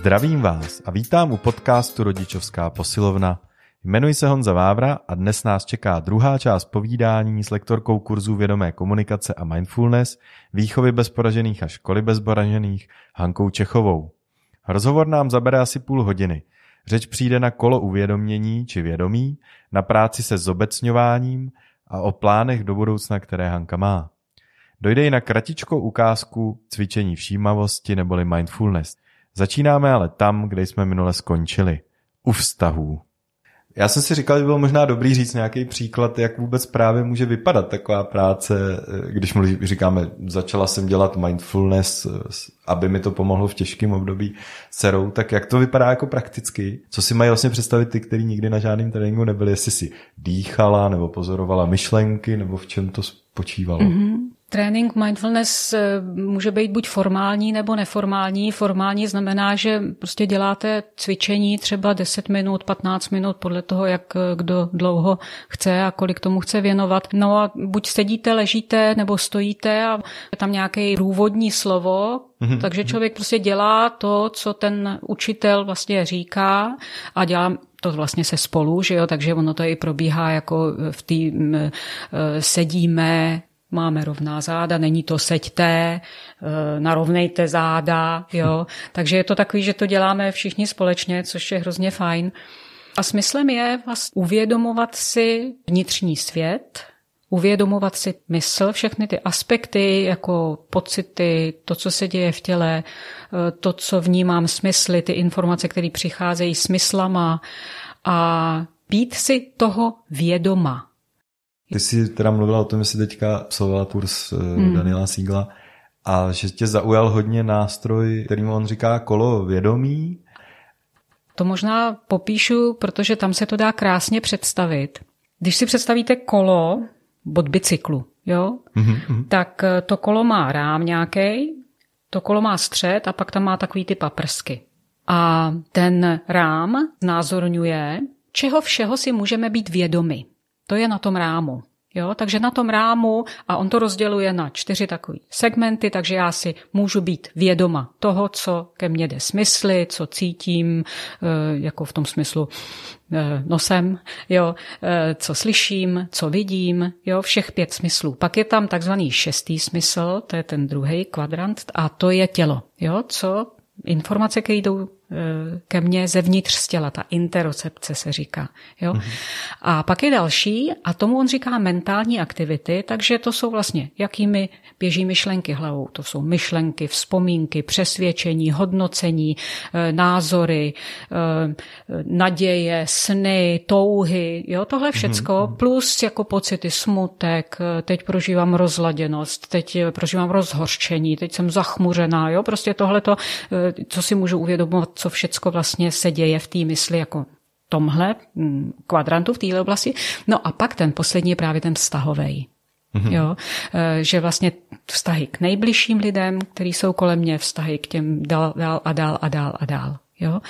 Zdravím vás a vítám u podcastu Rodičovská posilovna. Jmenuji se Honza Vávra a dnes nás čeká druhá část povídání s lektorkou kurzu vědomé komunikace a mindfulness, výchovy bezporažených a školy bezporažených Hankou Čechovou. Rozhovor nám zabere asi půl hodiny. Řeč přijde na kolo uvědomění či vědomí, na práci se zobecňováním a o plánech do budoucna, které Hanka má. Dojde i na kratičkou ukázku cvičení všímavosti neboli mindfulness. Začínáme ale tam, kde jsme minule skončili. U vztahů. Já jsem si říkal, že bylo možná dobrý říct nějaký příklad, jak vůbec právě může vypadat taková práce, když mluví, říkáme, začala jsem dělat mindfulness, aby mi to pomohlo v těžkém období s dcerou, tak jak to vypadá jako prakticky? Co si mají vlastně představit ty, kteří nikdy na žádném tréninku nebyli, jestli si dýchala nebo pozorovala myšlenky, nebo v čem to spočívalo? Mm-hmm. Trénink mindfulness eh, může být buď formální nebo neformální. Formální znamená, že prostě děláte cvičení třeba 10 minut, 15 minut podle toho, jak eh, kdo dlouho chce a kolik tomu chce věnovat. No a buď sedíte, ležíte nebo stojíte a je tam nějaké průvodní slovo, mm-hmm. takže člověk prostě dělá to, co ten učitel vlastně říká a dělá to vlastně se spolu, že jo, takže ono to i probíhá jako v té eh, sedíme, máme rovná záda, není to seďte, eh, narovnejte záda, jo. Takže je to takový, že to děláme všichni společně, což je hrozně fajn. A smyslem je vlastně uvědomovat si vnitřní svět, uvědomovat si mysl, všechny ty aspekty, jako pocity, to, co se děje v těle, eh, to, co vnímám smysly, ty informace, které přicházejí smyslama a být si toho vědoma. Ty jsi teda mluvila o tom, že jsi teďka absolvovala kurz hmm. Daniela Sígla a že tě zaujal hodně nástroj, kterým on říká kolo vědomí. To možná popíšu, protože tam se to dá krásně představit. Když si představíte kolo od bicyklu, jo, mm-hmm. tak eh, to kolo má rám nějaký, to kolo má střed a pak tam má takový ty paprsky. A ten rám znázorňuje, čeho všeho si můžeme být vědomi. To je na tom rámu. Jo, takže na tom rámu, a on to rozděluje na čtyři takové segmenty, takže já si můžu být vědoma toho, co ke mně jde smysly, co cítím, eh, jako v tom smyslu eh, nosem, jo, eh, co slyším, co vidím, jo, všech pět smyslů. Pak je tam takzvaný šestý smysl, to je ten druhý kvadrant, a to je tělo, jo, co informace, které jdou ke mně zevnitř z těla, ta interocepce se říká. Jo? Mm-hmm. A pak je další, a tomu on říká mentální aktivity, takže to jsou vlastně, jakými běží myšlenky hlavou. To jsou myšlenky, vzpomínky, přesvědčení, hodnocení, eh, názory, eh, naděje, sny, touhy, jo, tohle všecko, mm-hmm. plus jako pocity, smutek, eh, teď prožívám rozladěnost, teď prožívám rozhorčení, teď jsem zachmuřená, jo, prostě tohleto, co si můžu uvědomovat, co všecko vlastně se děje v té mysli jako tomhle mm, kvadrantu v téhle oblasti. No a pak ten poslední je právě ten vztahový. Mm-hmm. Jo, e, že vlastně vztahy k nejbližším lidem, kteří jsou kolem mě, vztahy k těm dál, dál a dál a dál a dál. Jo?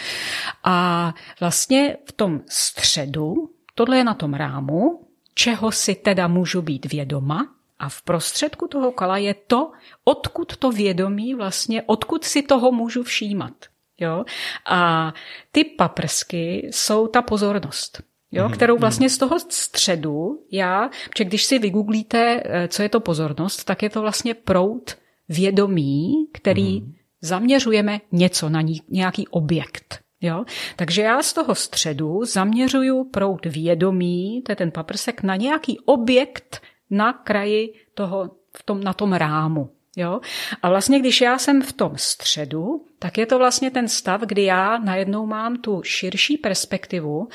A vlastně v tom středu, tohle je na tom rámu, čeho si teda můžu být vědoma, a v prostředku toho kala je to, odkud to vědomí vlastně, odkud si toho můžu všímat. Jo? A ty paprsky jsou ta pozornost. Jo, mm kterou vlastně z toho středu já, protože když si vygooglíte, eh, co je to pozornost, tak je to vlastně prout vědomí, který mm zaměřujeme něco na ní, nějaký objekt. Jo? Takže já z toho středu zaměřuju prout vědomí, to je ten paprsek, na nějaký objekt na kraji toho, v tom, na tom rámu. Jo? A vlastně, když já jsem v tom středu, tak je to vlastně ten stav, kdy já najednou mám tu širší perspektivu,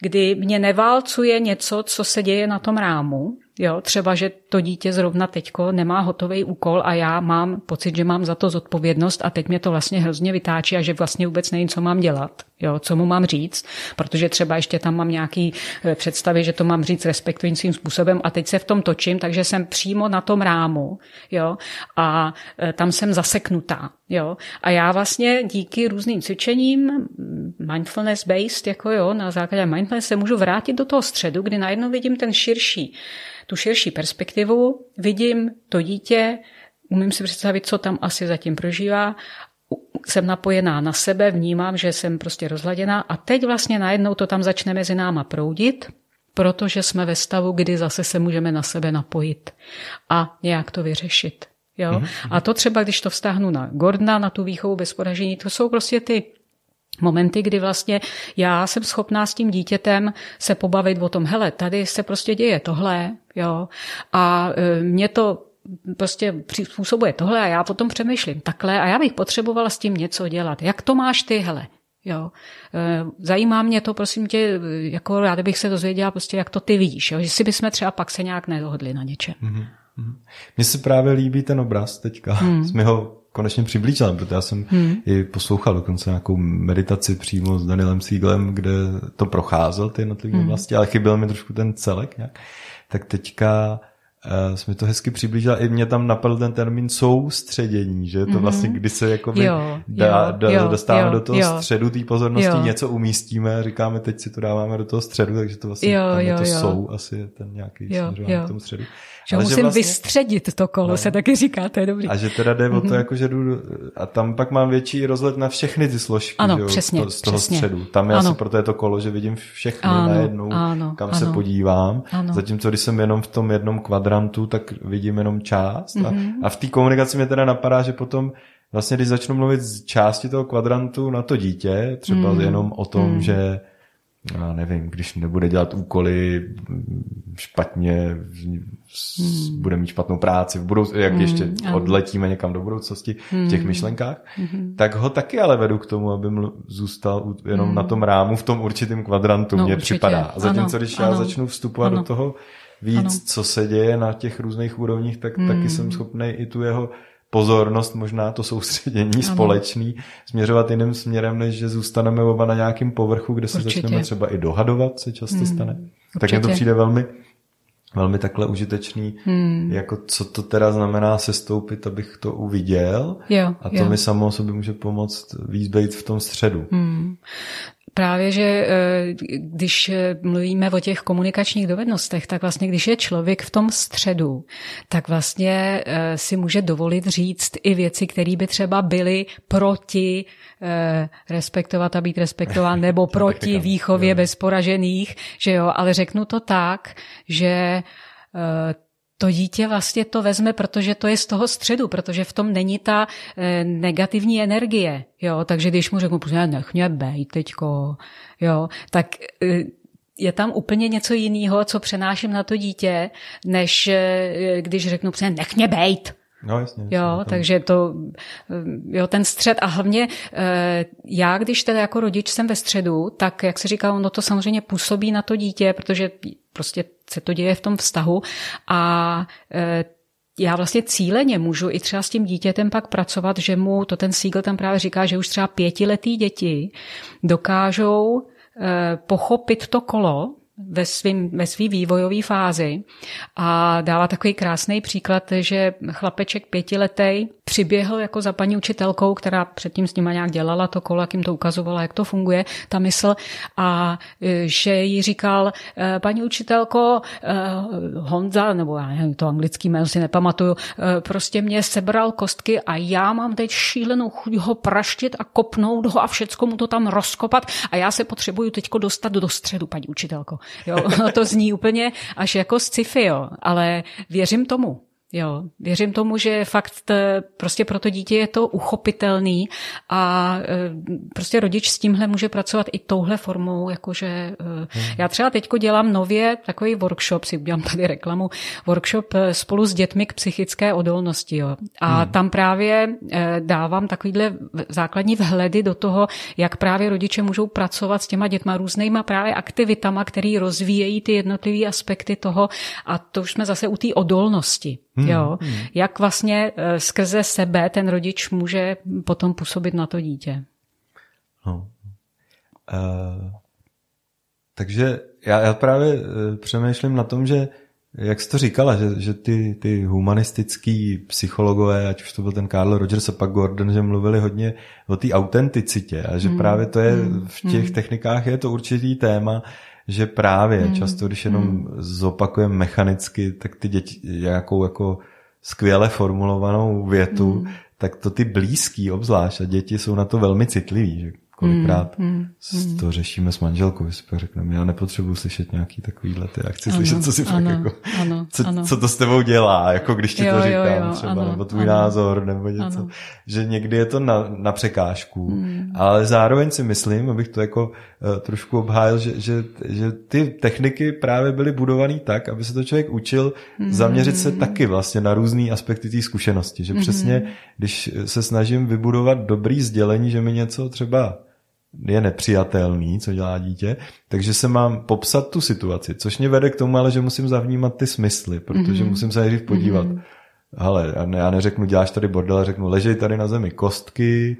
kdy mě neválcuje něco, co se děje na tom rámu, Jo, třeba, že to dítě zrovna teďko nemá hotový úkol a já mám pocit, že mám za to zodpovědnost a teď mě to vlastně hrozně vytáčí a že vlastně vůbec nevím, co mám dělat, jo, co mu mám říct, protože třeba ještě tam mám nějaký eh, představy, že to mám říct respektujícím způsobem a teď se v tom točím, takže jsem přímo na tom rámu, jo, a eh, tam jsem zaseknutá, jo, a já vlastně díky různým cvičením, mindfulness based, jako jo, na základě mindfulness se můžu vrátit do toho středu, kdy najednou vidím ten širší tu širší perspektivu, vidím to dítě, umím si představit, co tam asi zatím prožívá, jsem napojená na sebe, vnímám, že jsem prostě rozladěná a teď vlastně najednou to tam začne mezi náma proudit, protože jsme ve stavu, kdy zase se můžeme na sebe napojit a nějak to vyřešit. Jo? Mm-hmm. A to třeba, když to vztáhnu na Gordona, na tu výchovu bez poražení, to jsou prostě ty momenty, kdy vlastně já jsem schopná s tím dítětem se pobavit o tom, hele, tady se prostě děje tohle, jo, a e, mě to prostě způsobuje tohle a já potom přemýšlím takhle a já bych potřebovala s tím něco dělat. Jak to máš ty, hele? Jo. E, zajímá mě to, prosím tě, jako ráda bych se dozvěděla prostě, jak to ty vidíš, jo? že si bychom třeba pak se nějak nedohodli na něčem. Mm-hmm. Mně se právě líbí ten obraz teďka. Hmm. Jsme ho konečně přiblížili, protože já jsem hmm. i poslouchal dokonce nějakou meditaci přímo s Danielem Sieglem, kde to procházel ty jednotlivé hmm. oblasti, ale chyběl mi trošku ten celek nějak. Tak teďka uh, jsme to hezky přiblížila. I mě tam napadl ten termín soustředění, že to mm-hmm. vlastně, kdy se jako jo, dá, dá, jo, dostáváme jo, do toho jo. středu té pozornosti, jo. něco umístíme říkáme, teď si to dáváme do toho středu, takže to vlastně jo, tam jo, je to jo. sou, asi ten nějaký jo, jo. k tomu středu. Že Ale musím že vlastně, vystředit to kolo, no. se taky říká, to je dobrý. A že teda jde mm-hmm. o to, mhm. jako, že jdu, a tam pak mám větší rozhled na všechny ty složky ano, že, přesně, z toho přesně. středu. Tam je ano. asi proto je to kolo, že vidím všechny ano, najednou, ano, kam ano, se podívám. Ano. Zatímco když jsem jenom v tom jednom kvadrantu, tak vidím jenom část. Mm-hmm. A, mhm. a v té komunikaci mě teda napadá, že potom vlastně, když začnu mluvit z části toho kvadrantu na to dítě, třeba mm. jenom o tom, mm. že já nevím, když nebude dělat úkoly špatně, hmm. bude mít špatnou práci v budouc- jak hmm, ještě odletíme někam do budoucnosti hmm. v těch hmm. myšlenkách, hmm. tak ho taky ale vedu k tomu, aby mlu- zůstal jenom hmm. na tom rámu v tom určitém kvadrantu, no, mně určitě. připadá. A zatímco, když ano. já začnu vstupovat ano. do toho víc, ano. co se děje na těch různých úrovních, tak hmm. taky jsem schopný i tu jeho pozornost, možná to soustředění ano. společný, směřovat jiným směrem, než že zůstaneme oba na nějakém povrchu, kde se Určitě. začneme třeba i dohadovat, se často hmm. stane. Určitě. Tak mi to přijde velmi velmi takhle užitečný, hmm. jako co to teda znamená sestoupit, abych to uviděl jo, a to jo. mi samo sobě může pomoct víc být v tom středu. Hmm. Právě, že eh, když eh, mluvíme o těch komunikačních dovednostech, tak vlastně když je člověk v tom středu, tak vlastně eh, si může dovolit říct i věci, které by třeba byly proti respektovat a být respektován, nebo proti výchově bezporažených, že jo, ale řeknu to tak, že to dítě vlastně to vezme, protože to je z toho středu, protože v tom není ta e, negativní energie, jo, takže když mu řeknu, prostě nech mě bej teďko, jo, tak e, je tam úplně něco jiného, co přenáším na to dítě, než e, když řeknu, prostě nech mě bejt, No, jasně, jasně, jo, takže to, jo, ten střed a hlavně já, když teda jako rodič jsem ve středu, tak jak se říká, ono to samozřejmě působí na to dítě, protože prostě se to děje v tom vztahu a e, já vlastně cíleně můžu i třeba s tím dítětem pak pracovat, že mu, to ten Siegel tam právě říká, že už třeba pětiletý děti dokážou pochopit to kolo, ve, svým, ve svý vývojové fázi. A dává takový krásný příklad, že chlapeček pětiletý přiběhl jako za paní učitelkou, která předtím s nima nějak dělala to kolo, jak jim to ukazovala, jak to funguje, ta mysl a e, že jí říkal, e, paní učitelko e, Honza, nebo já nevím, to anglický jméno si nepamatuju, prostě mě sebral kostky a já mám teď šílenou chuť ho praštit a kopnout ho a všecko mu to tam rozkopat a já se potřebuju teďko dostat do středu, paní učitelko. Jo, to zní úplně až jako sci-fi, jo, ale věřím tomu. Jo, věřím tomu, že fakt prostě pro to dítě je to uchopitelný a e, prostě rodič s tímhle může pracovat i touhle formou, jakože e, hmm. já třeba teďko dělám nově takový workshop, si udělám tady reklamu, workshop e, spolu s dětmi k psychické odolnosti, jo. A hmm. tam právě dávám takovýhle základní vhledy do toho, jak právě rodiče můžou pracovat s těma dětma různýma právě aktivitama, které rozvíjejí ty jednotlivé aspekty toho a to už jsme zase u té odolnosti. Hmm, jo, hmm. jak vlastně eh, skrze sebe ten rodič může potom působit na to dítě. No. Uh, takže já, já právě uh, přemýšlím na tom, že jak jsi to říkala, že, že ty, ty humanistický psychologové, ať už to byl ten Karl Rogers a pak Gordon, že mluvili hodně o té autenticitě a že hmm. právě to je hmm. v těch hmm. technikách je to určitý téma, že právě hmm. často, když jenom hmm. zopakujeme mechanicky, tak ty děti nějakou jako skvěle formulovanou větu, mm. tak to ty blízký obzvlášť a děti jsou na to velmi citliví, že kolikrát mm, mm, mm. to řešíme s manželkou, si pak řekneme, já nepotřebuji slyšet nějaký takovýhle ty, já chci ano, slyšet, co si ano, fakt jako, ano, co, ano. co to s tebou dělá, jako když ti jo, to říkám jo, jo, třeba, ano, nebo tvůj ano, názor, nebo něco, ano. že někdy je to na, na překážku, mm. ale zároveň si myslím, abych to jako uh, trošku obhájil, že, že, že ty techniky právě byly budované tak, aby se to člověk učil mm. zaměřit se taky vlastně na různé aspekty té zkušenosti, že mm. přesně, když se snažím vybudovat dobrý sdělení, že mi něco třeba je nepřijatelný, co dělá dítě, takže se mám popsat tu situaci, což mě vede k tomu, ale že musím zavnímat ty smysly, protože mm-hmm. musím se nejdřív podívat. Mm-hmm. Hele, já neřeknu, děláš tady bordel, ale řeknu, ležej tady na zemi kostky,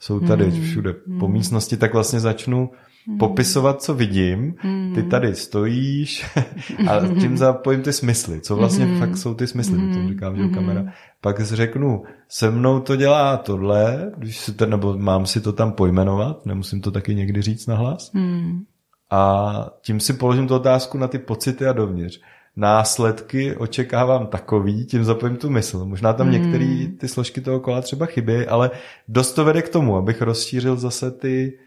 jsou tady mm-hmm. všude po místnosti, tak vlastně začnu Hmm. popisovat, co vidím, ty hmm. tady stojíš a tím zapojím ty smysly, co vlastně mm. fakt jsou ty smysly, mm. to říkám, že mm. kamera. Pak řeknu, se mnou to dělá tohle, když si to, nebo mám si to tam pojmenovat, nemusím to taky někdy říct nahlas. Mm. A tím si položím tu otázku na ty pocity a dovnitř. Následky očekávám takový, tím zapojím tu mysl. Možná tam mm. některé ty složky toho kola třeba chybí, ale dost to vede k tomu, abych rozšířil zase ty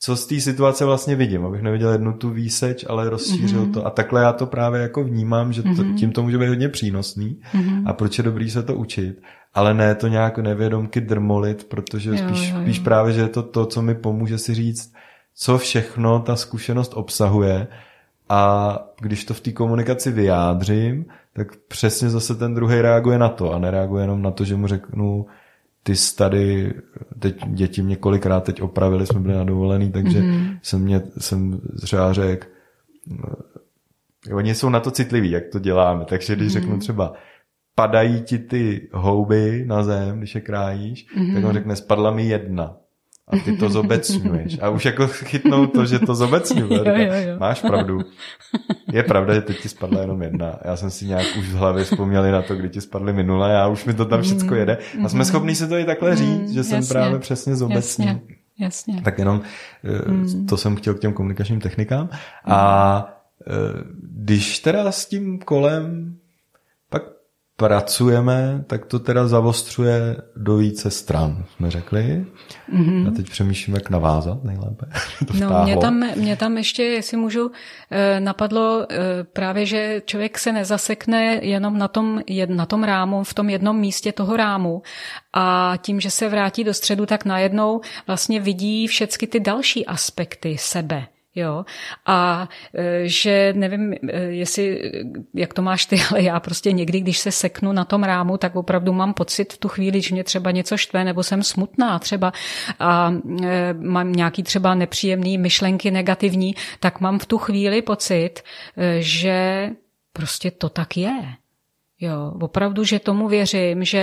co z té situace vlastně vidím, abych neviděl jednu tu výseč, ale rozšířil mm-hmm. to. A takhle já to právě jako vnímám, že to, mm-hmm. tím to může být hodně přínosný mm-hmm. a proč je dobrý se to učit, ale ne to nějak nevědomky drmolit, protože jo, spíš, jo, jo. spíš právě, že je to to, co mi pomůže si říct, co všechno ta zkušenost obsahuje a když to v té komunikaci vyjádřím, tak přesně zase ten druhý reaguje na to a nereaguje jenom na to, že mu řeknu, ty tady, teď děti mě kolikrát teď opravili, jsme byli na dovolený, takže mm-hmm. jsem, mě, jsem třeba řekl, no, oni jsou na to citliví, jak to děláme, takže když mm-hmm. řeknu třeba, padají ti ty houby na zem, když je krájíš, mm-hmm. tak on řekne, spadla mi jedna a ty to zobecňuješ. A už jako chytnou to, že to zobecňuje. Máš pravdu. Je pravda, že teď ti spadla jenom jedna. Já jsem si nějak už v hlavě vzpomněli na to, kdy ti spadly minule a už mi to tam všechno mm, jede. A jsme mm. schopni si to i takhle mm, říct, že jsem právě přesně zobecnil. Jasně, jasně. Tak jenom eh, to jsem chtěl k těm komunikačním technikám. A eh, když teda s tím kolem pracujeme, tak to teda zavostřuje do více stran, jsme řekli. Mm-hmm. A teď přemýšlím, jak navázat nejlépe. to no, mě tam, mě tam ještě, jestli můžu, eh, napadlo eh, právě, že člověk se nezasekne jenom na tom, na tom rámu, v tom jednom místě toho rámu a tím, že se vrátí do středu, tak najednou vlastně vidí všechny ty další aspekty sebe. Jo, a e, že nevím, e, jestli, jak to máš ty, ale já prostě někdy, když se seknu na tom rámu, tak opravdu mám pocit v tu chvíli, že mě třeba něco štve, nebo jsem smutná třeba a e, mám nějaký třeba nepříjemný myšlenky negativní, tak mám v tu chvíli pocit, že prostě to tak je. Jo, opravdu, že tomu věřím, že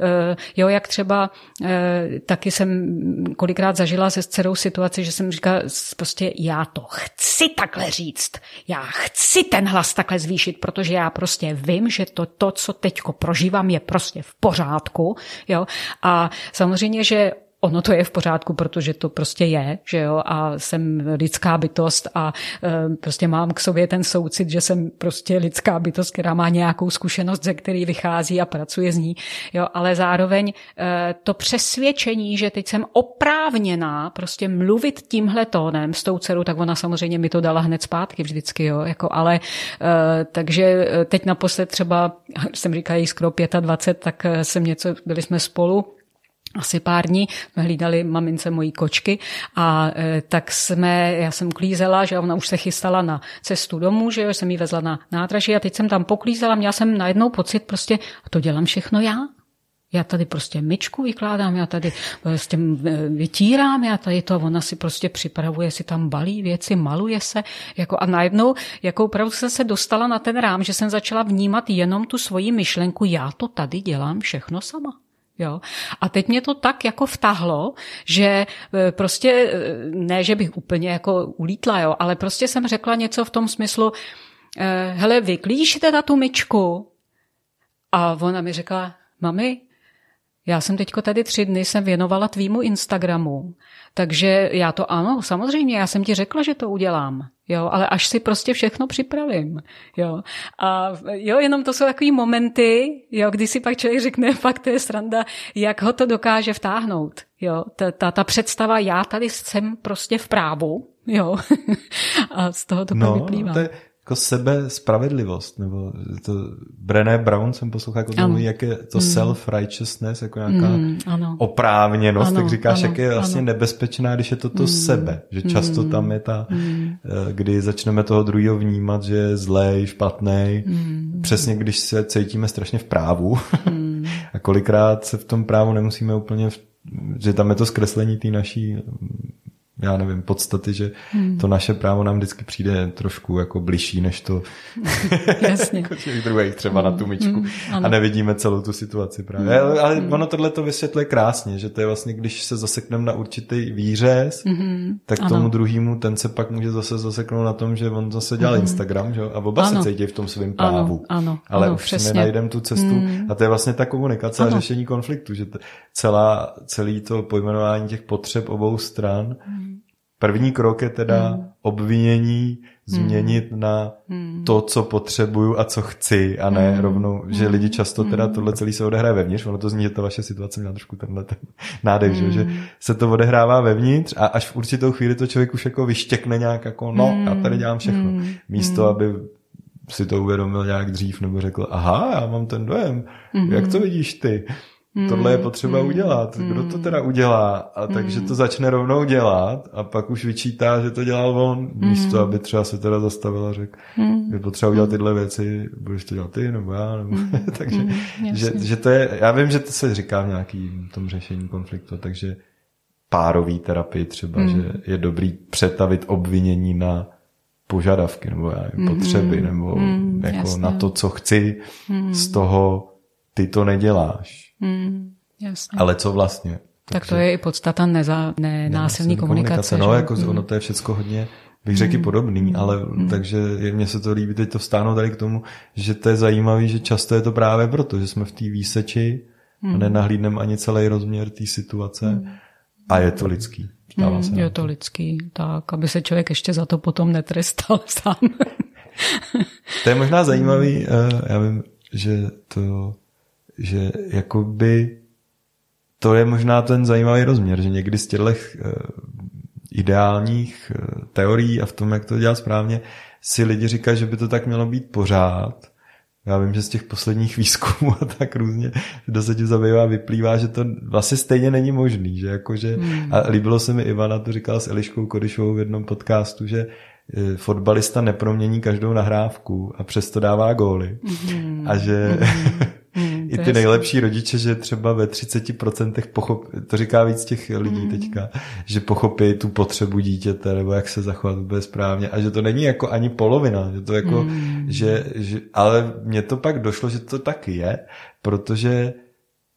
eh, jo, jak třeba eh, taky jsem kolikrát zažila se dcerou situaci, že jsem říkala prostě já to chci takhle říct, já chci ten hlas takhle zvýšit, protože já prostě vím, že to, to co teďko prožívám, je prostě v pořádku, jo, a samozřejmě, že ono to je v pořádku, protože to prostě je, že jo, a jsem lidská bytost a e, prostě mám k sobě ten soucit, že jsem prostě lidská bytost, která má nějakou zkušenost, ze který vychází a pracuje z ní, jo, ale zároveň e, to přesvědčení, že teď jsem oprávněná prostě mluvit tímhle tónem s tou dcerou, tak ona samozřejmě mi to dala hned zpátky vždycky, jo, jako, ale e, takže teď naposled třeba, jsem říkala jí skoro 25, tak jsem něco, byli jsme spolu asi pár dní jsme hlídali mamince mojí kočky a e, tak jsme, já jsem klízela, že ona už se chystala na cestu domů, že jo, jsem jí vezla na nádraží a teď jsem tam poklízela, měla jsem najednou pocit prostě, a to dělám všechno já. Já tady prostě myčku vykládám, já tady prostě vytírám, já tady to, ona si prostě připravuje, si tam balí věci, maluje se, jako a najednou, jako opravdu jsem se dostala na ten rám, že jsem začala vnímat jenom tu svoji myšlenku, já to tady dělám všechno sama. Jo. A teď mě to tak jako vtahlo, že e, prostě, e, ne, že bych úplně jako ulítla, jo, ale prostě jsem řekla něco v tom smyslu, e, hele, vyklíš teda tu myčku? A ona mi řekla, mami, já jsem teďko tady tři dny jsem věnovala tvýmu Instagramu, takže já to ano, samozřejmě, já jsem ti řekla, že to udělám, jo, ale až si prostě všechno připravím, jo. A jo, jenom to jsou takový momenty, jo, kdy si pak člověk řekne, fakt to je sranda, jak ho to dokáže vtáhnout, jo. Ta, ta, ta představa, já tady jsem prostě v právu, jo. A z toho to no, vyplývá. To je, jako sebe spravedlivost, nebo to Brené Brown jsem poslouchal, jako mluví, jak je to mm. self-righteousness, jako nějaká mm, ano. oprávněnost, ano, tak říkáš, ano, jak je vlastně ano. nebezpečná, když je to to mm, sebe, že často mm, tam je ta, mm. kdy začneme toho druhého vnímat, že je zlej, špatný, mm, přesně když se cítíme strašně v právu mm. a kolikrát se v tom právu nemusíme úplně v, že tam je to zkreslení té naší já nevím, podstaty, že hmm. to naše právo nám vždycky přijde trošku jako bližší, než to Jasně. jako těch druhých třeba hmm. na tu myčku hmm. a nevidíme celou tu situaci právě. Hmm. Ale hmm. ono tohle to vysvětluje krásně, že to je vlastně, když se zasekneme na určitý výřez, hmm. tak ano. tomu druhému ten se pak může zase zaseknout na tom, že on zase dělal hmm. Instagram, že? a oba ano. se cítí v tom svém právu. Ano. Ano. Ale ano, už přesně. nenajdeme tu cestu hmm. a to je vlastně ta komunikace ano. a řešení konfliktu, že celá, celý to pojmenování těch potřeb obou stran hmm První krok je teda hmm. obvinění změnit hmm. na hmm. to, co potřebuju a co chci, a ne rovnou, že lidi často teda tohle celý se odehraje vevnitř, ono to zní, že ta vaše situace měla trošku tenhle ten nádech, hmm. že, že se to odehrává vevnitř a až v určitou chvíli to člověk už jako vyštěkne nějak jako, no, já tady dělám všechno. Místo, aby si to uvědomil nějak dřív nebo řekl, aha, já mám ten dojem, hmm. jak to vidíš ty? Mm, Tohle je potřeba mm, udělat. Kdo to teda udělá? A mm. takže to začne rovnou dělat a pak už vyčítá, že to dělal on, místo mm. aby třeba se teda zastavil a řekl, mm. je potřeba udělat tyhle věci, budeš to dělat ty nebo já, nebo mm. takže mm, že, že, to je, já vím, že to se říká v nějakým tom řešení konfliktu, takže párový terapii třeba, mm. že je dobrý přetavit obvinění na požadavky nebo já nevím, mm. potřeby nebo mm, jako jasně. na to, co chci mm. z toho ty to neděláš Mm, jasně. Ale co vlastně? Tak to je i podstata neza, nenásilní komunikace. komunikace. No, jako mm. ono to je všechno hodně, bych řekl, mm. podobný, mm. ale mm. takže mně se to líbí teď to vstáhnout tady k tomu, že to je zajímavé, že často je to právě proto, že jsme v té výseči mm. a nenahlídneme ani celý rozměr té situace mm. a je to lidský. mm, je to lidský, tak, aby se člověk ještě za to potom netrestal sám. to je možná zajímavý, uh, já vím, že to že jakoby to je možná ten zajímavý rozměr, že někdy z těchto eh, ideálních eh, teorií a v tom, jak to dělat správně, si lidi říkají, že by to tak mělo být pořád. Já vím, že z těch posledních výzkumů a tak různě, kdo se tím zabývá, vyplývá, že to vlastně stejně není možný. Že jakože, hmm. A líbilo se mi Ivana, to říkala s Eliškou Kodyšovou v jednom podcastu, že eh, fotbalista nepromění každou nahrávku a přesto dává góly. Hmm. A že hmm. I ty nejlepší rodiče, že třeba ve 30% pochop, to říká víc těch lidí hmm. teďka, že pochopí tu potřebu dítěte nebo jak se zachovat vůbec správně a že to není jako ani polovina, že to jako, hmm. že, že, ale mně to pak došlo, že to tak je, protože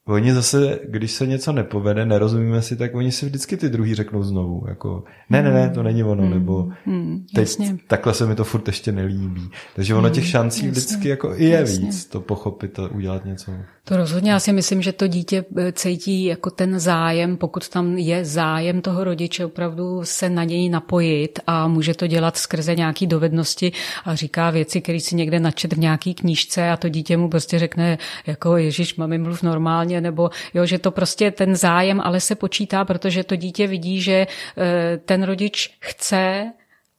Oni zase, když se něco nepovede, nerozumíme si, tak oni si vždycky ty druhý řeknou znovu, jako ne, ne, ne, to není ono, hmm. nebo hmm, teď jasně. takhle se mi to furt ještě nelíbí. Takže ono hmm, těch šancí jasně, vždycky jako i je jasně. víc to pochopit a udělat něco. To rozhodně, já si myslím, že to dítě eh, cítí jako ten zájem, pokud tam je zájem toho rodiče opravdu se na něj napojit a může to dělat skrze nějaký dovednosti a říká věci, které si někde načet v nějaký knížce a to dítě mu prostě řekne jako Ježíš, mami, mluv normálně, nebo jo, že to prostě ten zájem ale se počítá, protože to dítě vidí, že eh, ten rodič chce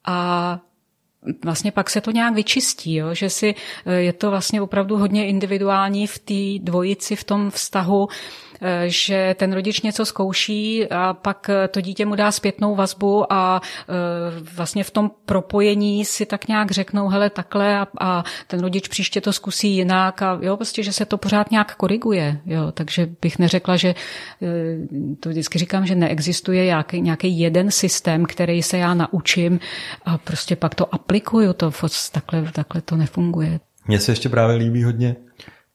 a vlastně pak se to nějak vyčistí, jo? že si eh, je to vlastně opravdu hodně individuální v té dvojici, v tom vztahu, že ten rodič něco zkouší a pak to dítě mu dá zpětnou vazbu a eh, vlastně v tom propojení si tak nějak řeknou, hele, takhle a, a ten rodič příště to zkusí jinak a jo, prostě, že se to pořád nějak koriguje, jo, takže bych neřekla, že to vždycky říkám, že neexistuje nějaký, nějaký jeden systém, který se já naučím a prostě pak to aplikuju, to takhle, takhle to nefunguje. Mně se ještě právě líbí hodně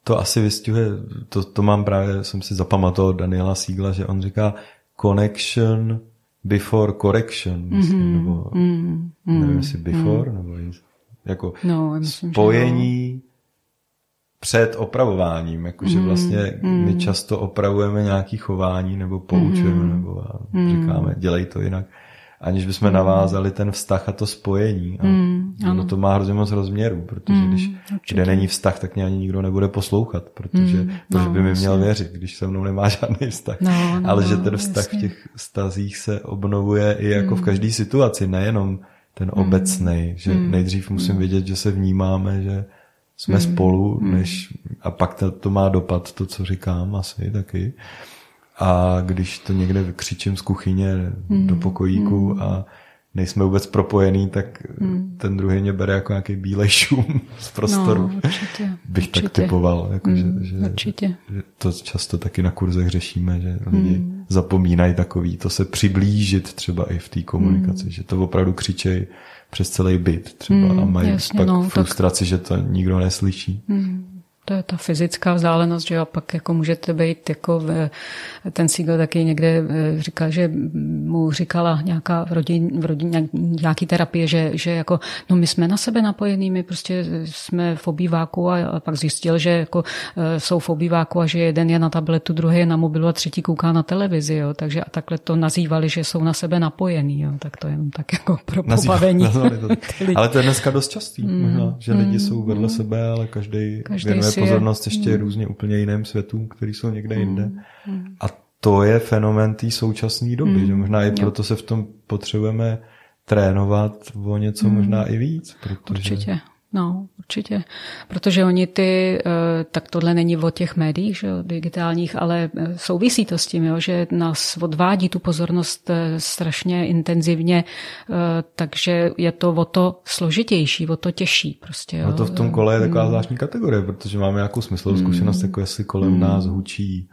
to asi vystihuje, to, to mám právě, jsem si zapamatoval Daniela Sígla, že on říká connection before correction, myslím, mm-hmm. nebo mm-hmm. nevím, jestli before, mm-hmm. nebo jako no, myslím, spojení, před opravováním, jakože mm, vlastně mm. my často opravujeme nějaký chování nebo poučujeme mm. nebo mm. říkáme, dělej to jinak aniž bychom mm. navázali ten vztah a to spojení. A mm, ono to má hrozně moc rozměrů, protože mm, když určitě. kde není vztah, tak mě ani nikdo nebude poslouchat, protože, mm, no, by mi měl věřit, když se mnou nemá žádný vztah. No, no, Ale že ten vztah jasně. v těch vztazích se obnovuje i jako mm. v každé situaci, nejenom ten mm. obecný, že mm. nejdřív musím mm. vědět, že se vnímáme, že jsme mm. spolu, než, a pak to, to má dopad, to, co říkám asi taky. A když to někde vykřičím z kuchyně mm. do pokojíku mm. a nejsme vůbec propojený, tak mm. ten druhý mě bere jako nějaký bílej šum z prostoru. No, určitě, Bych určitě. tak typoval. Jako, mm, že, určitě. že to často taky na kurzech řešíme, že lidi mm. zapomínají takový, to se přiblížit třeba i v té komunikaci, mm. že to opravdu křičej přes celý byt třeba mm, a mají jasně, pak no, frustraci, tak... že to nikdo neslyší. Mm to je ta fyzická vzdálenost, že a pak jako můžete být jako v, ten Siegel taky někde eh, říkal, že mu říkala nějaká v rodině, v rodině nějaký terapie, že, že jako, no my jsme na sebe napojení, my prostě jsme v obýváku a, a pak zjistil, že jako eh, jsou v obýváku a že jeden je na tabletu, druhý je na mobilu a třetí kouká na televizi, jo, takže a takhle to nazývali, že jsou na sebe napojení, jo, tak to je jenom tak jako pro pobavení. ale to je dneska dost častý, mm, možná, že lidi mm, jsou vedle mm, sebe, ale každý, každý věnuje pozornost ještě mm. různě úplně jiným světům, který jsou někde mm. jinde. Mm. A to je fenomen té současné doby, mm. že možná i proto se v tom potřebujeme trénovat o něco mm. možná i víc. Protože... Určitě. No, určitě. Protože oni ty, eh, tak tohle není o těch médiích, že, digitálních, ale eh, souvisí to s tím, jo, že nás odvádí tu pozornost eh, strašně intenzivně, takže je to o to složitější, o to těžší. Prostě, jo. A to v tom kole je taková mm. zvláštní kategorie, protože máme nějakou smyslovou zkušenost, jako jestli kolem mm. nás hučí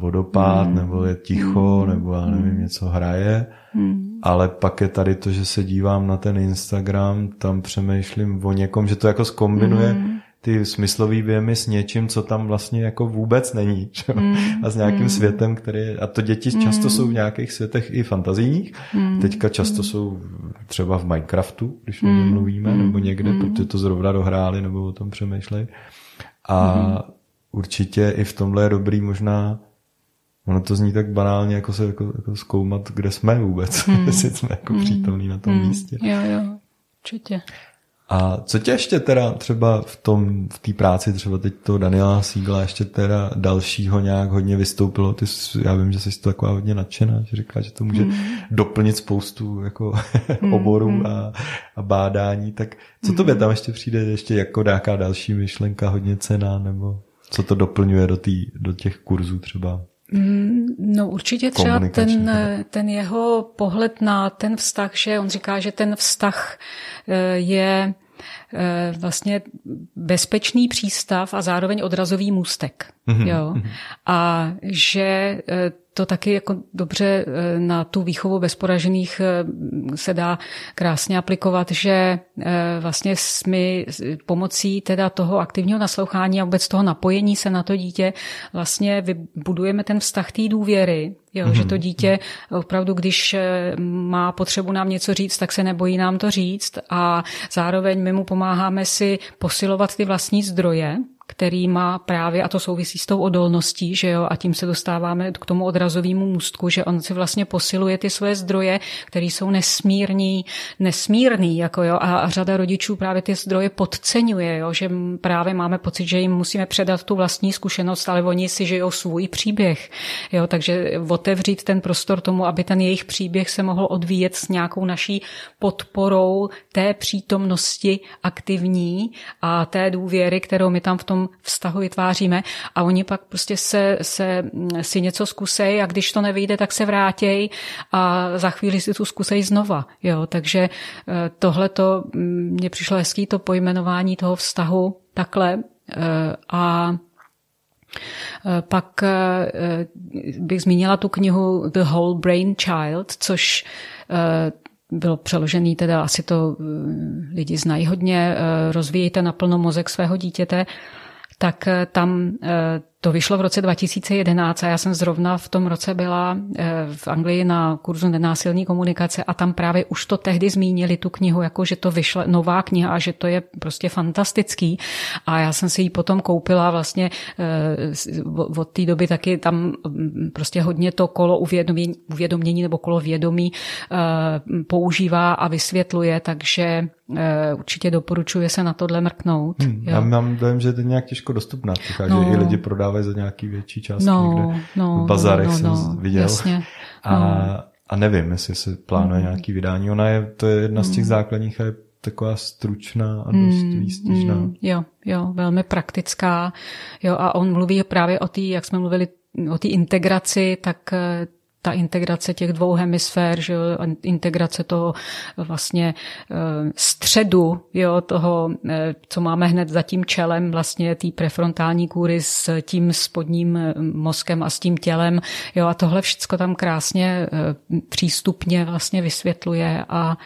vodopád, mm. nebo je ticho, mm. nebo já nevím, mm. něco hraje. Mm. Ale pak je tady to, že se dívám na ten Instagram, tam přemýšlím o někom, že to jako skombinuje mm. ty smyslový věmy s něčím, co tam vlastně jako vůbec není. Mm. A s nějakým mm. světem, který a to děti mm. často jsou v nějakých světech i fantazijních. Mm. Teďka často mm. jsou třeba v Minecraftu, když mm. o něm mm. mluvíme, nebo někde, mm. protože to zrovna dohráli, nebo o tom přemýšlej. A mm. určitě i v tomhle je dobrý možná Ono to zní tak banálně, jako se jako, jako zkoumat, kde jsme vůbec, hmm. jestli jsme jako hmm. přítomní na tom hmm. místě. Jo, jo, určitě. A co tě ještě teda třeba v tom, v té práci, třeba teď to Daniela Sígla, ještě teda dalšího nějak hodně vystoupilo, ty, já vím, že jsi to taková hodně nadšená, že říká, že to může hmm. doplnit spoustu jako hmm. oborů hmm. a, a bádání, tak co tobě tam ještě přijde, ještě jako nějaká další myšlenka hodně cená, nebo co to doplňuje do, tý, do těch kurzů třeba? Mm, no určitě třeba ten, ten jeho pohled na ten vztah, že on říká, že ten vztah eh, je eh, vlastně bezpečný přístav a zároveň odrazový můstek. Mm-hmm. Jo? Mhm. A že eh, to taky jako dobře eh, na tu výchovu bezporažených eh, se dá krásně aplikovat, že vlastně my pomocí teda toho aktivního naslouchání a vůbec toho napojení se na to dítě vlastně vybudujeme ten vztah té důvěry, Jo, mm-hmm. že to dítě opravdu, když má potřebu nám něco říct, tak se nebojí nám to říct a zároveň my mu pomáháme si posilovat ty vlastní zdroje, který má právě, a to souvisí s tou odolností, že jo, a tím se dostáváme k tomu odrazovému můstku, že on si vlastně posiluje ty své zdroje, které jsou nesmírný, nesmírný, jako jo, a, řada rodičů právě ty zdroje podceňuje, jo, že právě máme pocit, že jim musíme předat tu vlastní zkušenost, ale oni si žijou svůj příběh, jo, takže otevřít ten prostor tomu, aby ten jejich příběh se mohl odvíjet s nějakou naší podporou té přítomnosti aktivní a té důvěry, kterou my tam v tom tom vztahu vytváříme a oni pak prostě se, se si něco zkusej a když to nevyjde, tak se vrátěj a za chvíli si tu zkusej znova. Jo, takže eh, tohle to mm, mně přišlo hezký to pojmenování toho vztahu takhle eh, a eh, pak bych zmínila tu knihu The Whole Brain Child, což bylo přeložený, teda asi to lidi znají hodně, rozvíjejte naplno mozek svého dítěte tak eh, tam eh, to vyšlo v roce 2011 a já jsem zrovna v tom roce byla eh, v Anglii na kurzu nenásilní komunikace a tam právě už to tehdy zmínili tu knihu, jako že to vyšla nová kniha a že to je prostě fantastický. A já jsem si ji potom koupila vlastně eh, od té doby taky tam mm, prostě hodně to kolo uvědomění, uvědomění nebo kolo vědomí eh, používá a vysvětluje, takže určitě doporučuje se na tohle mrknout. Hmm, já mám dojem, že to je nějak těžko dostupná no, že i lidi prodávají za nějaký větší částky no, někde no, v bazarech no, no, jsem no, viděl. Jasně, a, no. a nevím, jestli se plánuje mm. nějaký vydání. Ona je, to je jedna z těch mm. základních a je taková stručná a dost mm, výstižná. Mm, jo, jo, velmi praktická. Jo, a on mluví právě o té, jak jsme mluvili o té integraci, tak ta integrace těch dvou hemisfér, že jo, integrace toho vlastně eh, středu, jo, toho, eh, co máme hned za tím čelem, vlastně té prefrontální kůry s tím spodním eh, mozkem a s tím tělem, jo, a tohle všechno tam krásně přístupně vlastně vysvětluje a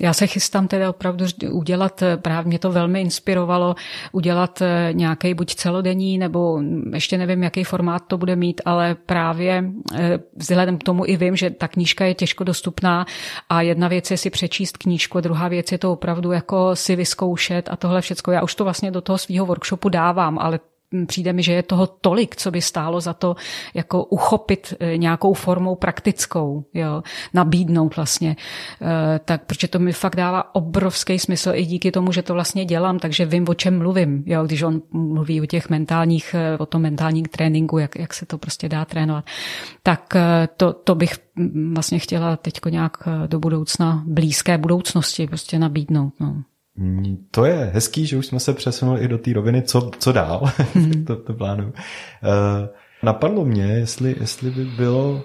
já se chystám teda opravdu udělat, eh, právě mě to velmi inspirovalo, udělat eh, nějaký buď celodenní, nebo ještě nevím, jaký formát to bude mít, ale právě eh, vzhledem k tomu i vím, že ta knížka je těžko dostupná a jedna věc je si přečíst knížku, druhá věc je to opravdu jako si vyzkoušet a tohle všechno. Já už to vlastně do toho svého workshopu dávám, ale přijde mi, že je toho tolik, co by stálo za to jako uchopit e, nějakou formou praktickou, jo, nabídnout vlastně. E, tak, protože to mi fakt dává obrovský smysl i díky tomu, že to vlastně dělám, takže vím, o čem mluvím, jo, když on mluví o těch mentálních, e, o tom mentálním tréninku, jak, jak se to prostě dá trénovat. Tak to, to bych vlastně chtěla teď nějak do budoucna, blízké budoucnosti prostě nabídnout. No. To je hezký, že už jsme se přesunuli i do té roviny, co, co dál, mm. to, to plánu. Uh, napadlo mě, jestli, jestli by bylo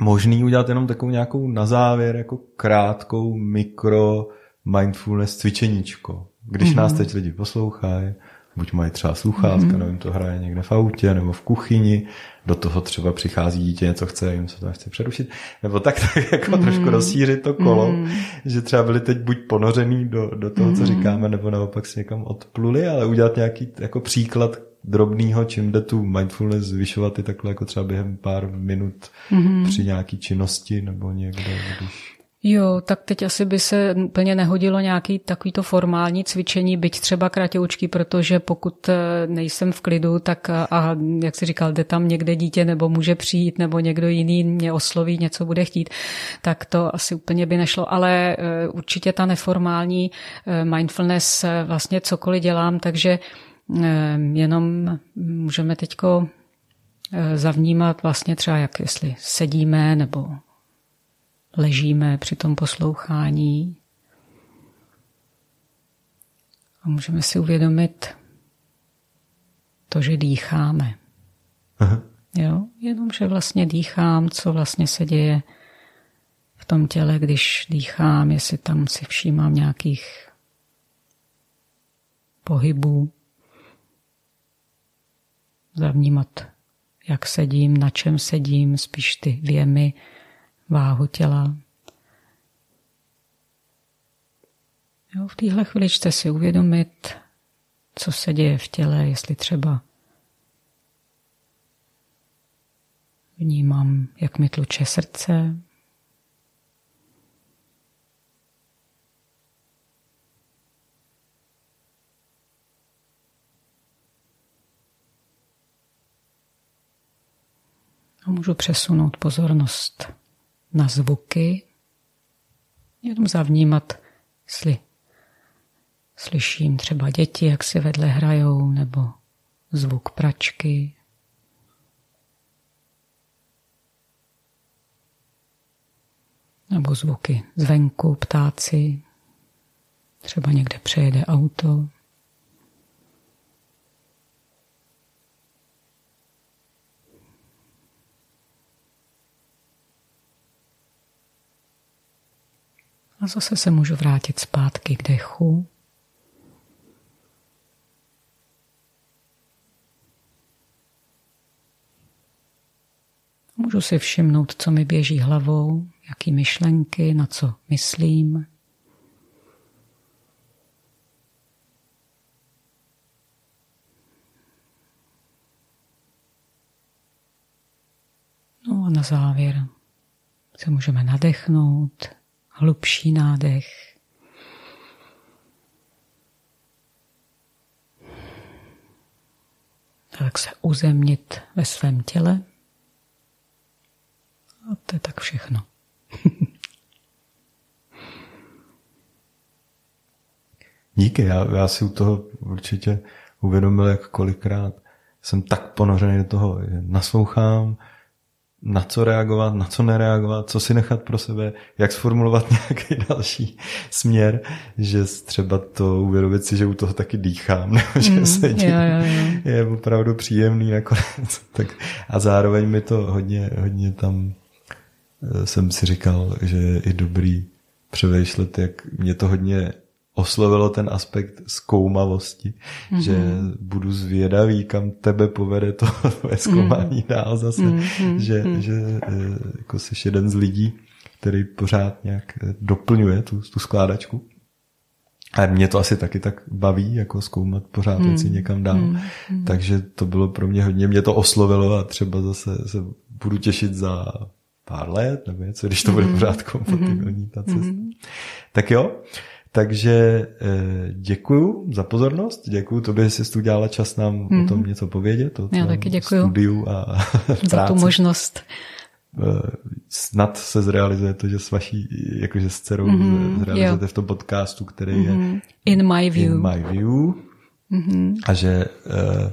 možný udělat jenom takovou nějakou na závěr, jako krátkou mikro mindfulness cvičeníčko. Když mm. nás teď lidi poslouchají, buď mají třeba sluchátka, mm. nevím, to hraje někde v autě nebo v kuchyni, do toho třeba přichází dítě, něco chce, jim se to chce přerušit, nebo tak, tak jako mm. trošku rozšířit to kolo, mm. že třeba byli teď buď ponořený do, do toho, mm. co říkáme, nebo naopak si někam odpluli, ale udělat nějaký jako příklad drobného, čím jde tu mindfulness zvyšovat i takhle jako třeba během pár minut mm. při nějaký činnosti nebo někde, když Jo, tak teď asi by se úplně nehodilo nějaký takovýto formální cvičení, byť třeba kratoučky, protože pokud eh, nejsem v klidu, tak a, a jak si říkal, jde tam někde dítě nebo může přijít, nebo někdo jiný mě osloví, něco bude chtít, tak to asi úplně by nešlo. Ale eh, určitě ta neformální eh, mindfulness vlastně cokoliv dělám, takže jenom můžeme teďko zavnímat vlastně třeba, jak jestli sedíme nebo ležíme při tom poslouchání. A můžeme si uvědomit to, že dýcháme. Aha. Jo, jenom, že vlastně dýchám, co vlastně se děje v tom těle, když dýchám, jestli tam si všímám nějakých pohybů. Zavnímat, jak sedím, na čem sedím, spíš ty věmy, váhu těla. Jo, v téhle chviličce si uvědomit, co se děje v těle, jestli třeba vnímám, jak mi tluče srdce, A můžu přesunout pozornost na zvuky, jenom zavnímat, jestli slyším třeba děti, jak si vedle hrajou, nebo zvuk pračky. Nebo zvuky zvenku, ptáci, třeba někde přejede auto. A zase se můžu vrátit zpátky k dechu. Můžu si všimnout, co mi běží hlavou, jaký myšlenky, na co myslím. No a na závěr se můžeme nadechnout, hlubší nádech. Tak se uzemnit ve svém těle. A to je tak všechno. Díky, já, já si u toho určitě uvědomil, jak kolikrát jsem tak ponořený do toho, že naslouchám, na co reagovat, na co nereagovat, co si nechat pro sebe, jak sformulovat nějaký další směr, že třeba to uvědomit si, že u toho taky dýchám, nebo že mm, sedím, jo, jo, jo. je opravdu příjemný nakonec. tak, a zároveň mi to hodně, hodně tam eh, jsem si říkal, že je i dobrý převýšlet, jak mě to hodně oslovilo ten aspekt zkoumavosti, mm-hmm. že budu zvědavý, kam tebe povede to tvoje zkoumání mm-hmm. dál zase, mm-hmm. že, mm-hmm. že eh, jako jsi jeden z lidí, který pořád nějak eh, doplňuje tu, tu skládačku. A mě to asi taky tak baví, jako zkoumat pořád mm. věci někam dál. Mm. Takže to bylo pro mě hodně, mě to oslovilo a třeba zase se budu těšit za pár let, nebo něco, když to bude mm. pořád kompatibilní ta cesta. Mm. Tak jo, takže eh, děkuju za pozornost, děkuju tobě, že jsi tu dělala čas nám mm-hmm. o mhm. tom něco povědět, o Já taky děkuju. studiu a Za tu možnost. Eh, snad se zrealizuje to, že s vaší, jakože s dcerou mm-hmm, zrealizujete jo. v tom podcastu, který mm-hmm. je mhm. In My View. In My View. Mm-hmm. A že uh,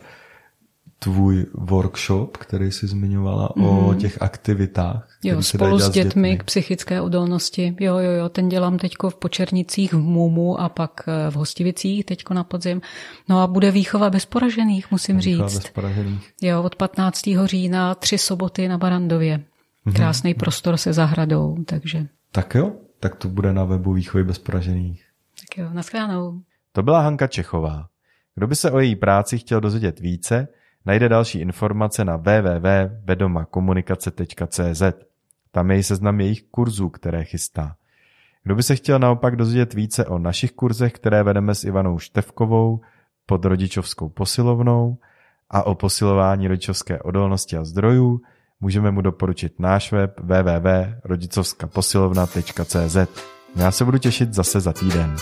tvůj workshop, který jsi zmiňovala mm. o mhm. těch aktivitách. Jo, spolu s dětmi, s dětmi k psychické odolnosti. Jo, jo, jo, ten dělám teďko v Počernicích, v Mumu a pak eh, v Hostivicích teďko na podzim. No a bude výchova bezporažených, musím a výchova říct. Bezporažených. Jo, od 15. října tři soboty na Barandově. Mm-hmm. Krásný prostor se zahradou, takže. Tak jo, tak to bude na webu výchovy bezporažených. Tak jo, naschledanou. To byla Hanka Čechová. Kdo by se o její práci chtěl dozvědět více, Najde další informace na www.vedomakomunikace.cz. Tam je i seznam jejich kurzů, které chystá. Kdo by se chtěl naopak dozvědět více o našich kurzech, které vedeme s Ivanou Števkovou pod rodičovskou posilovnou a o posilování rodičovské odolnosti a zdrojů, můžeme mu doporučit náš web www.rodicovskaposilovna.cz. Já se budu těšit zase za týden.